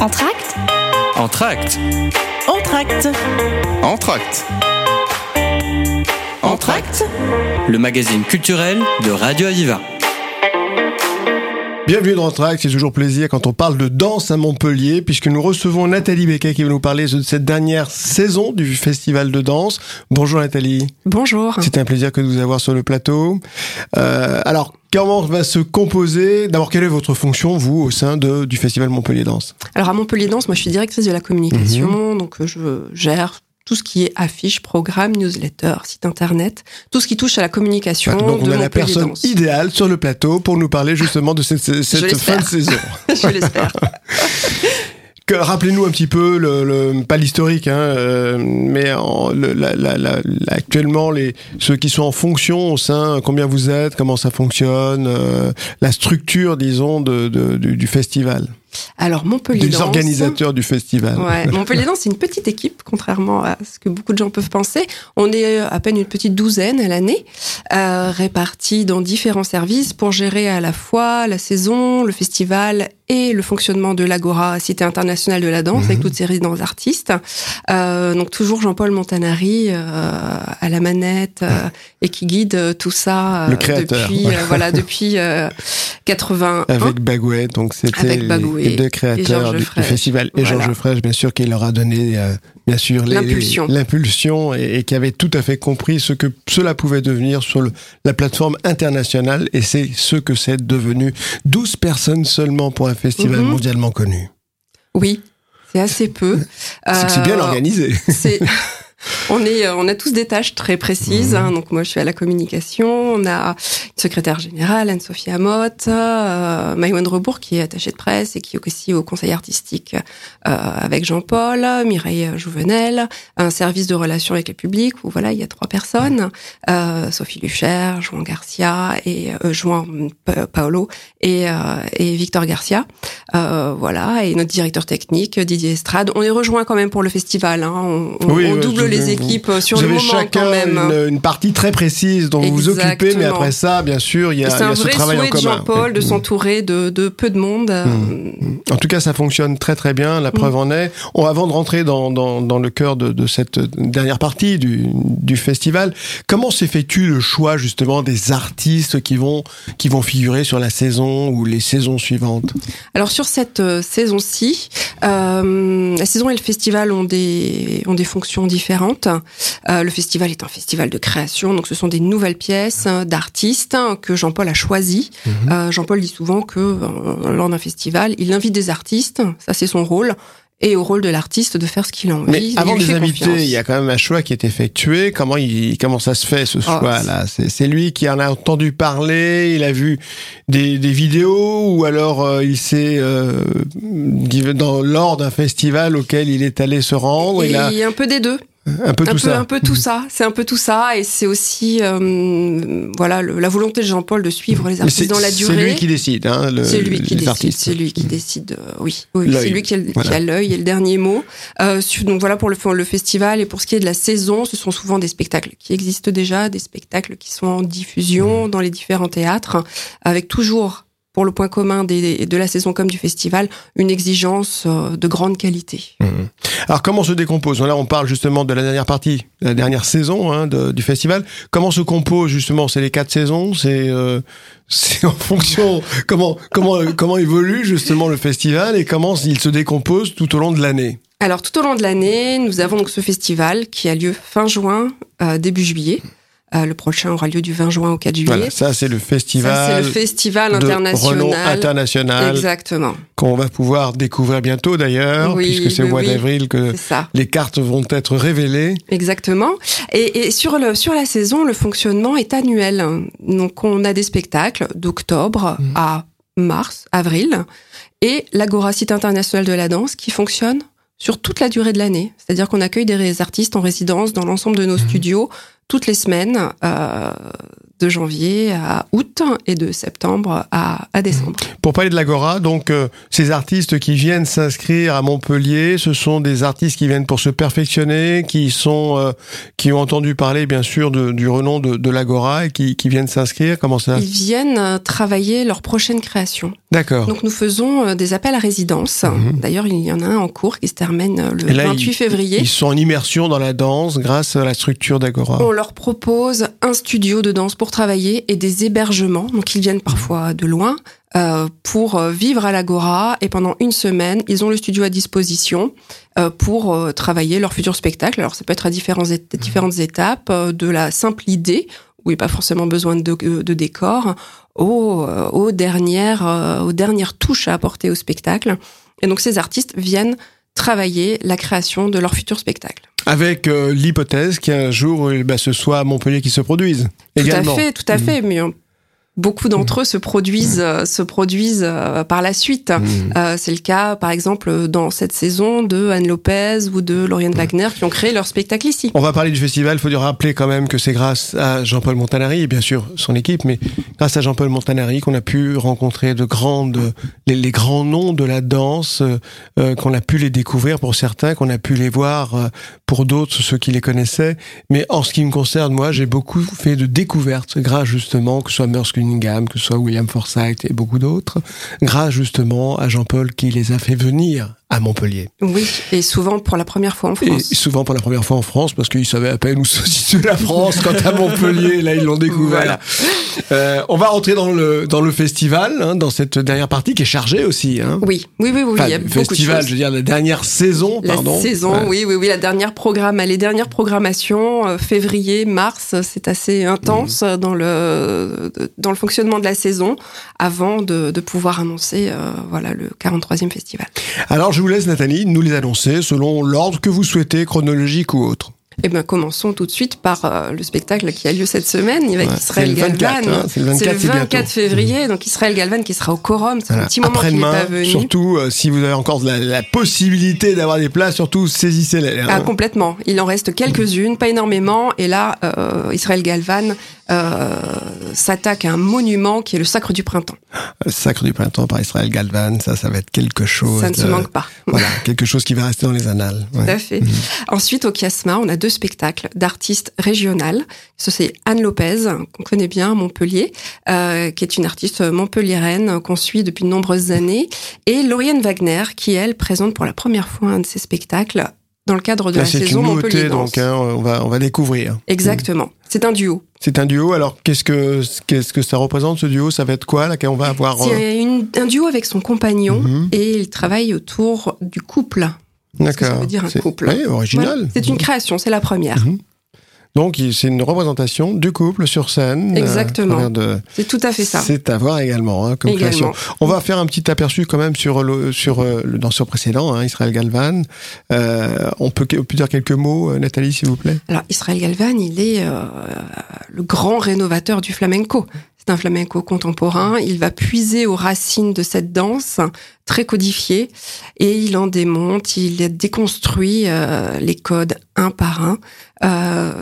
Entracte Entracte. Entracte Entracte. Entracte Le magazine culturel de Radio Aviva. Bienvenue dans Track, c'est toujours plaisir quand on parle de danse à Montpellier, puisque nous recevons Nathalie Becquet qui va nous parler de cette dernière saison du festival de danse. Bonjour Nathalie. Bonjour. C'est un plaisir que de vous avoir sur le plateau. Euh, alors, comment va se composer D'abord, quelle est votre fonction, vous, au sein de, du festival Montpellier Danse? Alors à Montpellier Danse, moi je suis directrice de la communication, donc euh, je gère tout ce qui est affiches, programmes, newsletter, site internet, tout ce qui touche à la communication. Voilà, donc on de a la personne idéale sur le plateau pour nous parler justement de cette, cette fin de saison. je l'espère. Rappelez-nous un petit peu, le, le- pas l'historique, hein, euh, mais en- le- la- la- la- la- actuellement les ceux qui sont en fonction au sein, combien vous êtes, comment ça fonctionne, euh, la structure, disons, de, de- du, du festival, Alors Montpellier des Danse. organisateurs du festival. Ouais, Montpellier Danse, c'est une petite équipe, contrairement à ce que beaucoup de gens peuvent penser. On est euh, à peine une petite douzaine à l'année, euh, répartis dans différents services pour gérer à la fois la saison, le festival et le fonctionnement de l'Agora, Cité internationale de la danse, avec toutes ses résidences artistes. Euh, donc toujours Jean-Paul Montanari euh, à la manette euh, et qui guide euh, tout ça Le créateur, depuis voilà. euh, voilà depuis euh, 81. Avec Bagouet, donc c'était Avec les- Deux et créateurs du, festival. Et Voilà. Georges bien sûr, qui leur a donné, euh, bien sûr, L'impulsion. et, et qui avait tout à fait compris ce que cela pouvait devenir sur le- la plateforme internationale. Et c'est ce que c'est devenu. 12 personnes seulement pour un festival Mhm. mondialement connu. Oui, c'est assez peu. C'est bien Euh, organisé. C'est on est euh, on a tous des tâches très précises. hein. donc moi je suis à la communication. On a une secrétaire générale Anne-Sophie Amotte, euh, Maïwen Rebourg qui est attachée de presse et qui est aussi au conseil artistique euh, avec Jean-Paul, Mireille Jouvenel, un service de relations avec le public où voilà il y a trois personnes, euh, Sophie Lucher, Juan Garcia et euh, Juan Pa- Paolo et, euh, et Victor Garcia. Euh, voilà et notre directeur technique Didier Estrade. On est rejoint quand même pour le festival. Hein. On, on- Oui, on double les équipes euh, sur le moment chacun quand même. Une, une partie très précise dont vous vous occupez, mais après ça, bien sûr, il y a, Et c'est il y a un ce vrai travail en souhait de commun. Jean-Paul de Mm. s'entourer de, de peu de monde. euh, En tout cas, ça fonctionne très très bien. La preuve en est. On, avant de rentrer dans, dans, dans le cœur de, de cette dernière partie du, du festival, comment s'effectue le choix justement des artistes qui vont qui vont figurer sur la saison ou les saisons suivantes? Alors sur cette euh, saison-ci, euh, la saison et le festival ont des ont des fonctions différentes. Euh, le festival est un festival de création, donc ce sont des nouvelles pièces euh, d'artistes hein, que Jean-Paul a choisies. Mhm. Euh, Jean-Paul dit souvent que euh, lors d'un festival, il invite des artistes, ça c'est son rôle, et au rôle de l'artiste de faire ce qu'il a envie. Mais avant de les inviter, il y a quand même un choix qui est effectué. Comment il comment ça se fait ce Oh, choix-là C'est c'est lui qui en a entendu parler. Il a vu des, des vidéos ou alors euh, il s'est euh, dans lors d'un festival auquel il est allé se rendre. Il a Et un peu des deux. Un peu un tout peu, ça. un peu tout ça. C'est un peu tout ça, et c'est aussi euh, voilà le- la volonté de Jean-Paul de suivre les Mais artistes c'est dans la c'est durée. lui qui décide, hein, le, C'est lui qui les décide. C'est lui qui décide. euh, oui, oui c'est lui qui a, Voilà. l'œil et le dernier mot. Euh, donc voilà pour le, le festival et pour ce qui est de la saison, ce sont souvent des spectacles qui existent déjà, des spectacles qui sont en diffusion dans les différents théâtres, avec toujours pour le point commun des, de la saison comme du festival, une exigence euh, de grande qualité. Mhm. Alors comment se décompose? Là, on parle justement de la dernière partie, la dernière saison hein, de- du festival. Comment se compose justement C'est les quatre saisons? C'est euh, c'est en fonction comment comment comment évolue justement le festival et comment il se décompose tout au long de l'année? Alors tout au long de l'année, nous avons donc ce festival qui a lieu fin juin, euh, début juillet. Euh, le prochain aura lieu du 20 juin au 4 juillet. Voilà, ça c'est le festival c'est le festival de international. international Exactement, qu'on va pouvoir découvrir bientôt d'ailleurs, Oui, puisque c'est au mois oui. d'avril que les cartes vont être révélées. Exactement. Et, et sur, le, sur la saison, le fonctionnement est annuel. Donc on a des spectacles d'octobre Mhm. à mars, avril, et l'Agora Site international de la danse qui fonctionne sur toute la durée de l'année. C'est-à-dire qu'on accueille des artistes en résidence dans l'ensemble de nos Mhm. studios toutes les semaines de janvier à août et de septembre à, à décembre. Pour parler de l'Agora, donc euh, ces artistes qui viennent s'inscrire à Montpellier, ce sont des artistes qui viennent pour se perfectionner, qui sont euh, qui ont entendu parler bien sûr de, du renom de, de l'Agora et qui, qui viennent s'inscrire. Comment ça Ils viennent euh, travailler leur prochaine création. D'accord. Donc nous faisons des appels à résidence. Mhm. D'ailleurs, il y en a un en cours qui se termine le Et là, 28 ils- février. Ils sont en immersion dans la danse grâce à la structure d'Agora. On leur propose un studio de danse pour travailler et des hébergements. Donc ils viennent parfois de loin euh, pour euh, vivre à l'Agora et pendant une semaine, ils ont le studio à disposition euh, pour euh, travailler leur futur spectacle. Alors ça peut être à différents é- différentes étapes, euh, de la simple idée où il n'y a pas forcément besoin de, de décor, aux, aux dernières euh, aux dernières touches à apporter au spectacle. Et donc ces artistes viennent travailler la création de leur futur spectacle. Avec euh, l'hypothèse qu'un jour, euh, bah, ce soit à Montpellier qui se produise. également. Tout à fait, tout à Mhm. fait. Mais beaucoup d'entre eux se produisent, euh, se produisent euh, par la suite. Mhm. Euh, c'est le cas, par exemple, dans cette saison de Anne Lopez ou de Lauriane Wagner qui ont créé leur spectacle ici. On va parler du festival. Il faut dire rappeler quand même que c'est grâce à Jean-Paul Montanari et bien sûr son équipe, mais grâce à Jean-Paul Montanari qu'on a pu rencontrer de grandes, les, les grands noms de la danse, euh, qu'on a pu les découvrir pour certains, qu'on a pu les voir pour d'autres, ceux qui les connaissaient. Mais en ce qui me concerne, moi, j'ai beaucoup fait de découvertes grâce justement, que ce soit Merce Que ce soit William Forsythe et beaucoup d'autres, grâce justement à Jean-Paul qui les a fait venir à Montpellier. Oui, et souvent pour la première fois en Et France. souvent pour la première fois en France, parce qu'ils savaient à peine où se situe la France. Quant à Montpellier, là, ils l'ont découvert. Voilà. Euh, on va rentrer dans le, dans le festival, hein, dans cette dernière partie qui est chargée aussi. Hein. Oui, oui, oui, oui, Enfin, il y a le beaucoup de festival, je veux dire, la dernière saison, La pardon. saison, Ouais. oui, oui, oui, la dernière programme, les dernières programmations, euh, février, mars, c'est assez intense Mhm. dans le dans le fonctionnement de la saison, avant de, de pouvoir annoncer, euh, voilà, le 43e festival. Alors, je vous laisse, Nathalie, nous les annoncer selon l'ordre que vous souhaitez, chronologique ou autre. Eh bien, commençons tout de suite par euh, le spectacle qui a lieu cette semaine, avec Ouais, Israël c'est le 24, Galvan. hein, c'est le 24, c'est bientôt. Mhm. février, donc Israël Galvan qui sera au Quorum. C'est un petit moment qu'il n'est Après-demain, pas venu. surtout, euh, si vous avez encore la, la possibilité d'avoir des places, surtout saisissez-les. hein. Ah, complètement. Il en reste quelques-unes, pas énormément. Et là, euh, Israël Galvan s'attaque à un monument qui est le Sacre du Printemps. Le Sacre du printemps par Israël Galvan, ça, ça va être quelque chose. Ça ne se manque pas. Voilà, quelque chose qui va rester dans les annales. ouais. Tout à fait. Ensuite, au Chiasma, on a deux spectacles d'artistes régionales. Ça, c'est Anne Lopez, qu'on connaît bien à Montpellier, euh, qui est une artiste montpelliéraine qu'on suit depuis de nombreuses années, et Lauriane Wagner, qui, elle, présente pour la première fois un de ses spectacles dans le cadre de Là, la c'est saison une nouveauté, donc hein, on va on va découvrir. Exactement. C'est un duo. C'est un duo. Alors qu'est-ce que qu'est-ce que ça représente ce duo? Ça va être quoi là qu'on va avoir euh, C'est une- un duo avec son compagnon Mhm. et il travaille autour du couple. Que ça D'accord. veut dire un C'est- couple Oui, original. Voilà. C'est une création, c'est la première. Mhm. Donc c'est une représentation du couple sur scène. euh, Exactement. C'est tout à fait ça. C'est à voir également hein, comme Également. création. On va faire un petit aperçu quand même sur le sur euh, le danseur précédent, hein, Israël Galvan. Euh, on peut, on peut dire quelques mots, Nathalie, s'il vous plaît? Alors Israël Galvan, il est euh, le grand rénovateur du flamenco. C'est un flamenco contemporain. Il va puiser aux racines de cette danse très codifiée et il en démonte, il déconstruit euh, les codes un par un. Euh,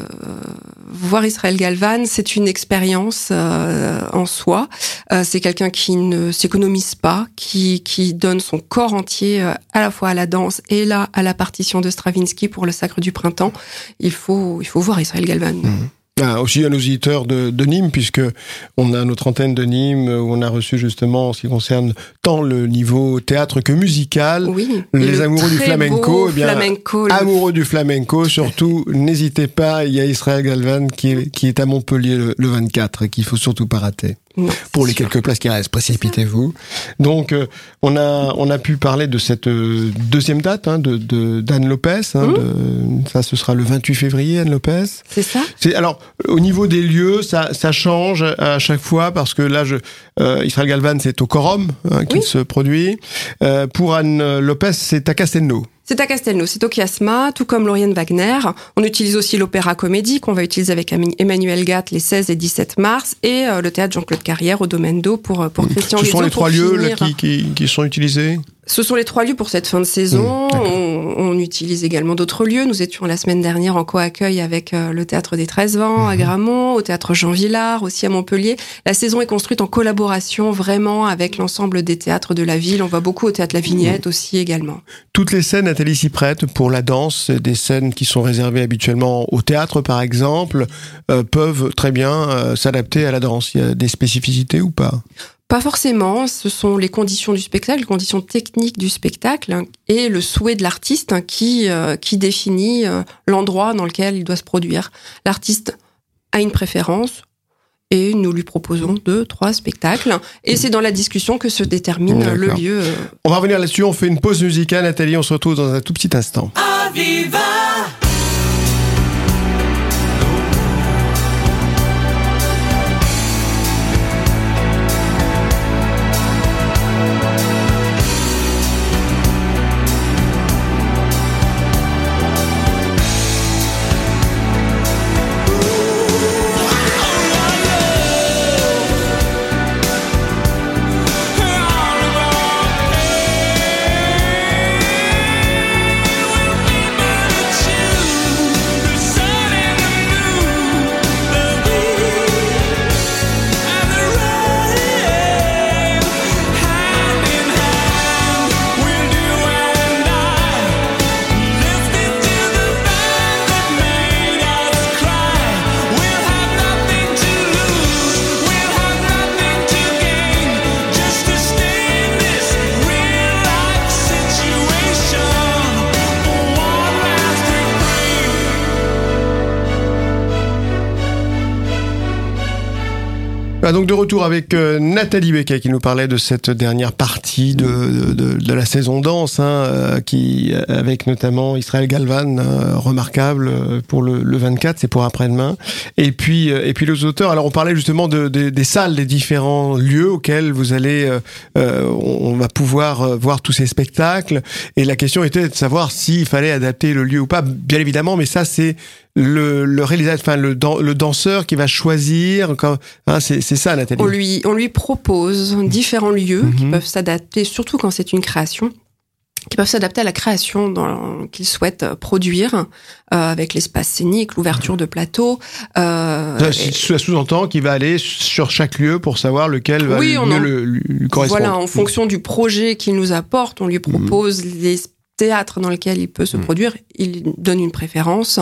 voir Israël Galvan, c'est une expérience euh, en soi. C'est quelqu'un qui ne s'économise pas, qui, donne son corps entier à la fois à la danse et là à la partition de Stravinsky pour le Sacre du Printemps. Il faut, il faut voir Israël Galvan. Ah, aussi à nos auditeurs de, de Nîmes, puisque on a notre antenne de Nîmes où on a reçu justement en ce qui concerne tant le niveau théâtre que musical. Oui. Les le amoureux du flamenco, eh bien, flamenco, le- Amoureux du flamenco, surtout, n'hésitez pas, il y a Israël Galvan qui est, qui est à Montpellier le, le 24 et qu'il faut surtout pas rater. Pour les sûr. quelques places qui restent, précipitez-vous. Donc, euh, on a on a pu parler de cette euh, deuxième date hein, de de- d'Anne Lopez. Hein, de- ça, ce sera le 28 février, Anne Lopez. C'est ça? C'est alors au niveau des lieux, ça, ça change à chaque fois parce que là, je, euh, Israël Galvan, c'est au Corum hein, qu'il Oui. se produit. Euh, pour Anne Lopez, c'est à Castelnau. C'est à Castelnau, c'est au Chiasma, tout comme Lauriane Wagner. On utilise aussi l'opéra comédie qu'on va utiliser avec Emmanuel Gatt les 16 et 17 mars et euh, le théâtre Jean-Claude Carrière au Domaine d'eau pour, euh, pour Christian Ce sont les trois lieux là, qui, qui, qui sont utilisés? Ce sont les trois lieux pour cette fin de saison. Mmh, on, on utilise également d'autres lieux. Nous étions la semaine dernière en co-accueil avec euh, le théâtre des 13 Vents à Mhm. Gramont, au théâtre Jean Villard, aussi à Montpellier. La saison est construite en collaboration vraiment avec l'ensemble des théâtres de la ville. On va beaucoup au théâtre La Vignette aussi également. Toutes les scènes, Nathalie, s'y prêtent pour la danse, des scènes qui sont réservées habituellement au théâtre, par exemple, euh, peuvent très bien euh, s'adapter à la danse. Il y a des spécificités ou pas? Pas forcément, ce sont les conditions du spectacle, les conditions techniques du spectacle hein, et le souhait de l'artiste hein, qui, euh, qui définit euh, l'endroit dans lequel il doit se produire. L'artiste a une préférence et nous lui proposons deux, trois spectacles et c'est dans la discussion que se détermine le lieu. euh. On va revenir là-dessus, on fait une pause musicale, Nathalie, on se retrouve dans un tout petit instant. Ah, donc de retour avec euh, Nathalie Becquet qui nous parlait de cette dernière partie de, de, de- de la saison danse, hein, euh, qui euh, avec notamment Israël Galvan, euh, remarquable euh, pour le, le 24, c'est pour après-demain. Et puis euh, et puis les auteurs. Alors on parlait justement de, de- des salles, des différents lieux auxquels vous allez, euh, on on va pouvoir voir tous ces spectacles. Et la question était de savoir s'il fallait adapter le lieu ou pas. Bien évidemment, mais ça c'est le, le réalisateur, enfin le, dan- le danseur qui va choisir. Hein, c'est ça, Nathalie. On lui, on lui propose différents lieux qui Mhm. peuvent s'adapter, surtout quand c'est une création, qui peuvent s'adapter à la création dans- qu'il souhaite euh, produire, euh, avec l'espace scénique, l'ouverture de plateau. euh, Ça, et- ça sous-entend qu'il va aller sur chaque lieu pour savoir lequel va Oui, le on mieux en- le- lui, lui correspondre. Voilà, en fonction du projet qu'il nous apporte, on lui propose les théâtres dans lesquels il peut se Mhm. produire, il donne une préférence.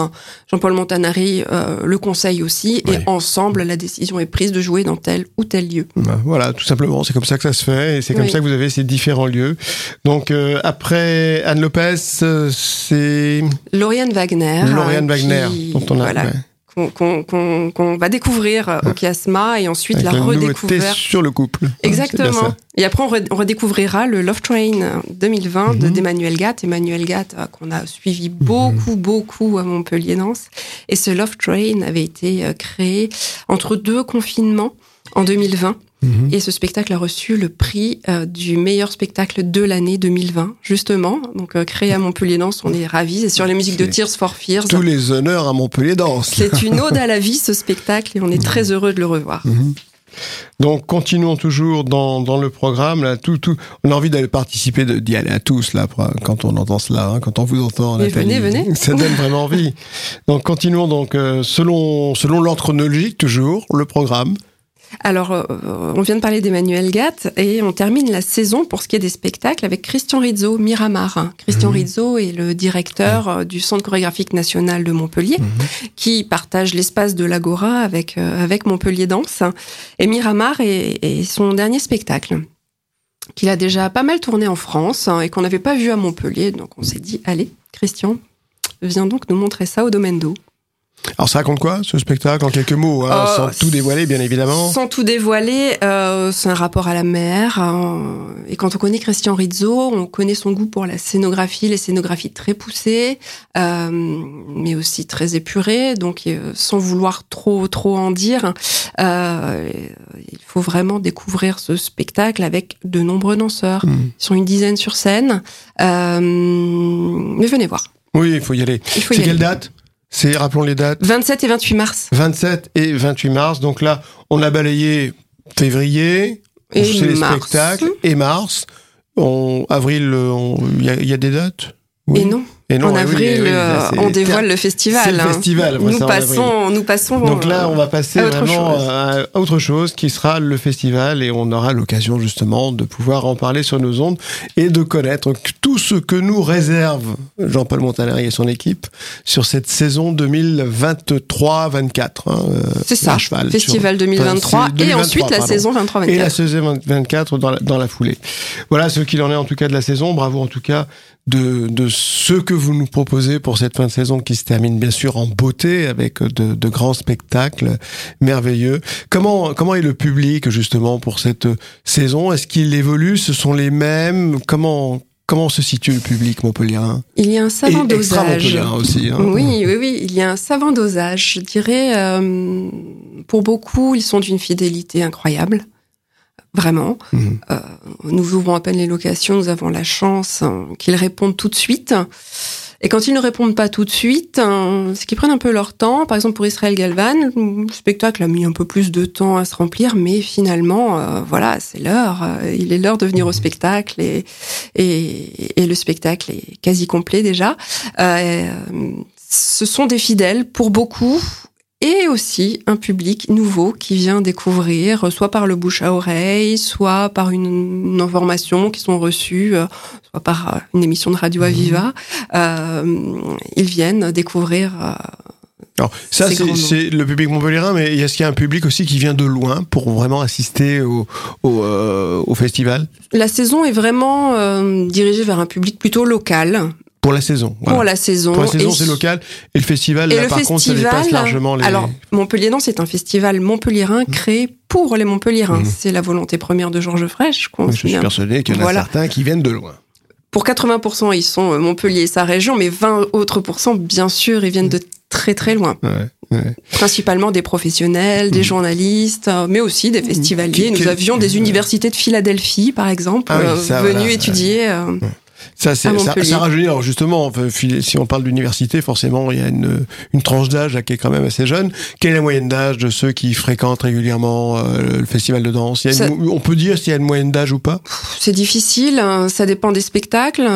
Jean-Paul Montanari euh, le conseille aussi, et ensemble, la décision est prise de jouer dans tel ou tel lieu. Bah, Voilà, tout simplement, c'est comme ça que ça se fait, et c'est comme Oui. ça que vous avez ces différents lieux. Donc euh, après Anne Lopez, euh, c'est Lauriane Wagner. Lauriane euh, Wagner, qui- dont on a voilà, ouais, qu'on va découvrir euh, au Chiasma et ensuite avec la nouveauté redécouverte. sur le couple. Exactement. Et après, on, re- on redécouvrira le Love Train 2020 de Mhm. d'Emmanuel Gatt. Emmanuel Gatt, euh, qu'on a suivi beaucoup, beaucoup à Montpellier Danse. Et ce Love Train avait été euh, créé entre deux confinements en 2020. Mhm. Et ce spectacle a reçu le prix euh, du meilleur spectacle de l'année 2020, justement. Donc, euh, créé à Montpellier Danse, on est ravis. Et sur les musiques de Tears for Fears. Tous les honneurs à Montpellier Danse. C'est une ode à la vie, ce spectacle, et on est très heureux de le revoir. Mhm. Donc continuons toujours dans, dans le programme. Là, tout, tout, on a envie d'aller participer, d'y aller à tous là quand on entend cela, hein, quand on vous entend. Mais Nathalie. venez, venez. Ça donne vraiment envie. Donc continuons donc euh, selon selon l'ordre chronologique toujours le programme. Alors, euh, on vient de parler d'Emmanuel Gatt et on termine la saison pour ce qui est des spectacles avec Christian Rizzo, Miramar. Christian Rizzo est le directeur euh, du Centre chorégraphique national de Montpellier qui partage l'espace de l'Agora avec, euh, avec Montpellier Danse. Et Miramar est, est son dernier spectacle qu'il a déjà pas mal tourné en France hein, et qu'on n'avait pas vu à Montpellier. Donc on s'est dit, allez, Christian, viens donc nous montrer ça au domaine d'eau. Alors ça raconte quoi ce spectacle en quelques mots, hein, Euh, sans tout dévoiler bien évidemment? Sans tout dévoiler, euh, c'est un rapport à la mer. hein. et quand on connaît Christian Rizzo, on connaît son goût pour la scénographie, les scénographies très poussées, euh, mais aussi très épurées. Donc, euh, sans vouloir trop trop en dire, euh, il faut vraiment découvrir ce spectacle avec de nombreux danseurs. Mhm. Ils sont une dizaine sur scène. Euh, mais venez voir. Oui, il faut y aller. C'est aller. quelle date? C'est rappelons les dates. 27 et 28 mars. 27 et 28 mars. Donc là, on a balayé février, Et c'est les spectacles et mars. En avril, il y, y, a des dates? Oui. Et non. Et non, en avril, oui, euh, on dévoile le festival. C'est le hein. festival. Nous passons, nous passons. Donc là, on va passer à autre vraiment chose. à autre chose qui sera le festival et on aura l'occasion justement de pouvoir en parler sur nos ondes et de connaître tout ce que nous réserve Jean-Paul Montanari et son équipe sur cette saison 2023-24. Hein, c'est ça. Cheval, festival sur... 2023 enfin, 2023 et ensuite pardon. la saison 23-24. Et la saison 24 dans la, dans la foulée. Voilà ce qu'il en est en tout cas de la saison. Bravo en tout cas de, de ce que vous nous proposez pour cette fin de saison qui se termine bien sûr en beauté avec de, de grands spectacles merveilleux. Comment comment est le public justement pour cette saison? Est-ce qu'il évolue? Ce sont les mêmes? Comment Comment se situe le public montpelliérain Il y a un savant Et dosage. aussi. Hein. Oui, oui, oui. Il y a un savant dosage. Je dirais, euh, pour beaucoup, ils sont d'une fidélité incroyable. Vraiment. Mmh. Euh, nous ouvrons à peine les locations, nous avons la chance hein, qu'ils répondent tout de suite. Et quand ils ne répondent pas tout de suite, hein, c'est qu'ils prennent un peu leur temps. Par exemple, pour Israël Galvan, le spectacle a mis un peu plus de temps à se remplir, mais finalement, euh, voilà, c'est l'heure. Euh, il est l'heure de venir au spectacle et, et, et, le spectacle est quasi complet déjà. Euh, ce sont des fidèles pour beaucoup et aussi un public nouveau qui vient découvrir, soit par le bouche à oreille, soit par une, une information qui sont reçues, euh, soit par une émission de radio Aviva. Euh, ils viennent découvrir. Euh, alors, ça, c'est le public montpelliérain, mais est-ce qu'il y a un public aussi qui vient de loin pour vraiment assister au, au, euh, au festival? La saison est vraiment euh, dirigée vers un public plutôt local, pour la saison. Voilà. Pour la saison. Pour la saison, c'est local. Et le festival, et là, le par festival, contre, ça dépasse largement les. Alors, Montpellier non, c'est un festival montpelliérain mmh. créé pour les Montpelliérains. Mmh. C'est la volonté première de Georges Frêche. Je suis persuadé qu'il y en a voilà. certains qui viennent de loin. Pour 80%, ils sont Montpellier et sa région, mais 20 autres pourcents, bien sûr, ils viennent de très très loin. Ouais, ouais. Principalement des professionnels, des mmh. journalistes, mais aussi des festivaliers. Nous avions des universités de Philadelphie, par exemple, ah oui, ça, venus voilà. étudier. Euh, ça, c'est, ça, ça rajeunit. Alors justement, si on parle d'université, forcément, il y a une, une tranche d'âge qui est quand même assez jeune. Quelle est la moyenne d'âge de ceux qui fréquentent régulièrement euh, le festival de danse? Il y a une, On peut dire s'il y a une moyenne d'âge ou pas? C'est difficile. hein. Ça dépend des spectacles,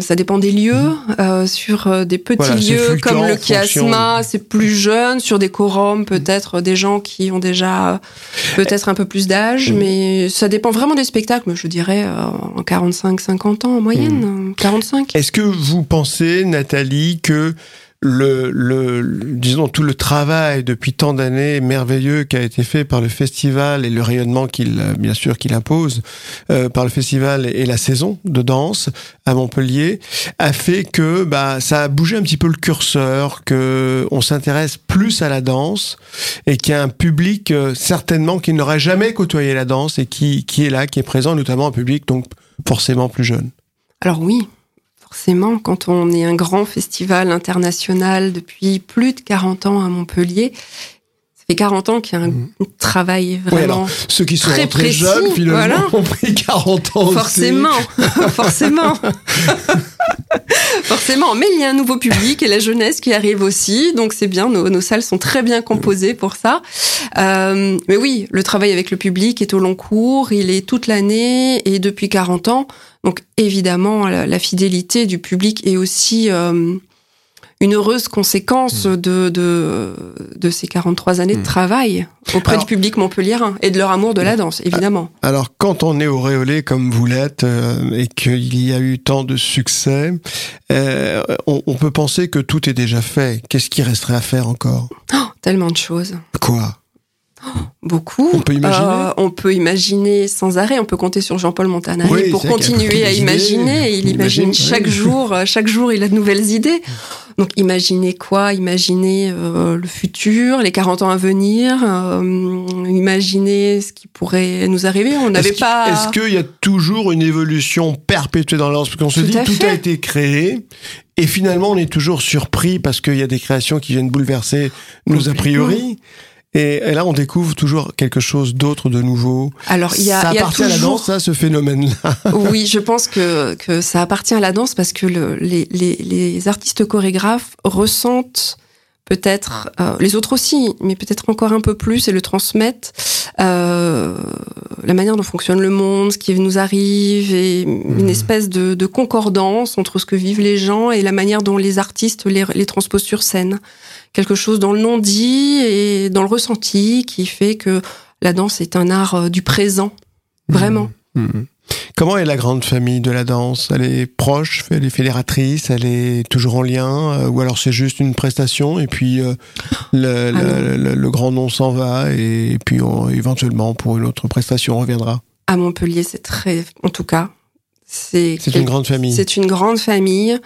ça dépend des lieux. Mmh. Euh, sur des petits voilà, lieux comme le. Chiasma, c'est plus jeune. Sur des quorums, peut-être des gens qui ont déjà peut-être un peu plus d'âge, mmh. mais ça dépend vraiment des spectacles. Je dirais euh, en 45-50 ans en moyenne. Mmh. 45. Est-ce que vous pensez, Nathalie, que le, le, disons tout le travail depuis tant d'années merveilleux qui a été fait par le festival et le rayonnement qu'il bien sûr qu'il impose euh, par le festival et la saison de danse à Montpellier a fait que bah ça a bougé un petit peu le curseur que on s'intéresse plus à la danse et qu'il y a un public euh, certainement qui n'aurait jamais côtoyé la danse et qui qui est là qui est présent notamment un public donc forcément plus jeune? Alors oui, forcément, quand on est un grand festival international depuis plus de 40 ans à Montpellier, ça fait 40 ans qu'il y a un mmh. travail vraiment alors, ceux qui sont très très jeunes finalement voilà. ont pris 40 ans forcément, forcément. Forcément, mais il y a un nouveau public et la jeunesse qui arrive aussi, donc c'est bien. Nos, nos, salles sont très bien composées pour ça. Euh, mais oui, le travail avec le public est au long cours, il est toute l'année et depuis 40 ans. Donc évidemment, la, la fidélité du public est aussi euh, une heureuse conséquence de, de, de ces 43 années de travail auprès Alors, du public montpelliérain et de leur amour de la danse, évidemment. Alors, quand on est auréolé comme vous l'êtes euh, et qu'il y a eu tant de succès, euh, on, on, peut penser que tout est déjà fait. Qu'est-ce qui resterait à faire encore? Oh, Tellement de choses. Quoi? Beaucoup. On peut imaginer. Euh, on peut imaginer sans arrêt. On peut compter sur Jean-Paul Montanari oui, pour continuer à imaginer. Il, il imagine, imagine chaque oui. jour. euh, Chaque jour, il a de nouvelles idées. Donc, imaginer quoi? Imaginer euh, le futur, les 40 ans à venir. Euh, imaginer ce qui pourrait nous arriver. On n'avait pas. Est-ce qu'il y a toujours une évolution perpétuée dans l'ordre? Parce qu'on se dit tout fait. a été créé. Et finalement, on est toujours surpris parce qu'il y a des créations qui viennent bouleverser nos a priori. Et, et, là, on découvre toujours quelque chose d'autre, de nouveau. Alors, il y a, ça y a appartient toujours... à la danse, ça, ce phénomène-là. oui, je pense que, que ça appartient à la danse parce que le, les, les, les artistes chorégraphes ressentent peut-être euh, les autres aussi, mais peut-être encore un peu plus et le transmettre euh, la manière dont fonctionne le monde, ce qui nous arrive et une Mhm. espèce de, de concordance entre ce que vivent les gens et la manière dont les artistes les, les transposent sur scène. Quelque chose dans le non-dit et dans le ressenti qui fait que la danse est un art euh, du présent, vraiment. Mhm. Comment est la grande famille de la danse? Elle est proche, elle est fédératrice, elle est toujours en lien, euh, ou alors c'est juste une prestation et puis euh, le, Ah le- le- le grand nom s'en va et puis on- éventuellement pour une autre prestation on reviendra. À Montpellier, c'est très, en tout cas, c'est C'est une grande famille. C'est une grande famille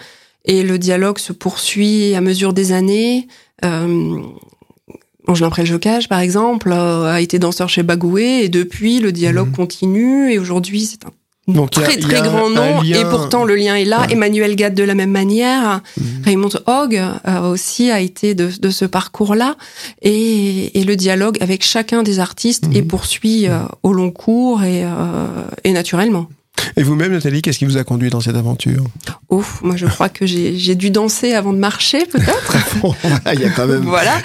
et le dialogue se poursuit à mesure des années. Euh, Angelin Préjocage, par exemple, euh, a été danseur chez Bagoué et depuis le dialogue Mhm. continue et aujourd'hui c'est un Donc, a- très très grand nom lien- et pourtant le lien est là. Ouais. Emmanuel Gade de la même manière. Mhm. Raymond Hogg euh, aussi a été de, de ce parcours-là et, et le dialogue avec chacun des artistes Mhm. est poursuit euh, au long cours et, euh, et naturellement. Et vous-même Nathalie, qu'est-ce qui vous a conduit dans cette aventure? Ouf, moi je crois que j'ai dû danser avant de marcher peut-être. Il y a quand même voilà.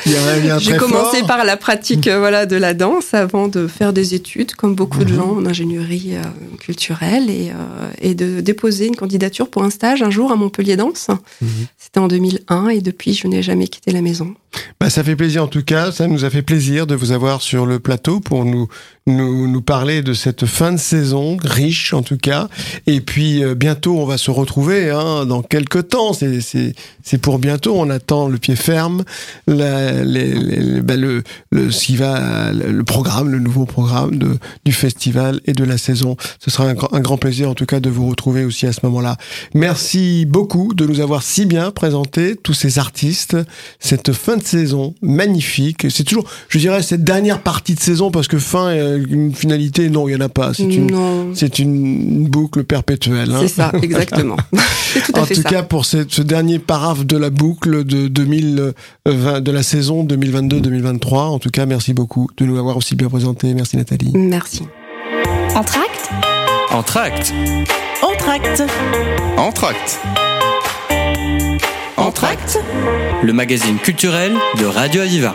J'ai commencé fort. par la pratique euh, voilà de la danse avant de faire des études comme beaucoup de Mhm. gens en ingénierie euh, culturelle et, euh, et de déposer une candidature pour un stage un jour à Montpellier Danse. Mhm. C'était en 2001 et depuis je n'ai jamais quitté la maison. Bah, ça fait plaisir en tout cas, ça nous a fait plaisir de vous avoir sur le plateau pour nous nous, nous parler de cette fin de saison riche en tout cas. Et puis euh, bientôt on va se retrouver hein, dans quelques temps. C'est c'est c'est pour bientôt. On attend le pied ferme, la, les, les- bah, le le ce qui va le programme, le nouveau programme de du festival et de la saison. Ce sera un, un grand plaisir en tout cas de vous retrouver aussi à ce moment-là. Merci beaucoup de nous avoir si bien présenté tous ces artistes cette fin de saison magnifique. C'est toujours, je dirais, cette dernière partie de saison parce que fin, euh, une finalité, non, il y en a pas. C'est une, Non, c'est une boucle perpétuelle. hein. c'est ça, exactement. c'est tout à En fait tout ça. cas, pour ce, ce dernier paraphe de la boucle de 2020, de la saison 2022-2023. En tout cas, merci beaucoup de nous avoir aussi bien présenté. Merci Nathalie. Merci. Entracte, Entracte. entracte, Entracte. Entracte. Le magazine culturel de Radio Aviva.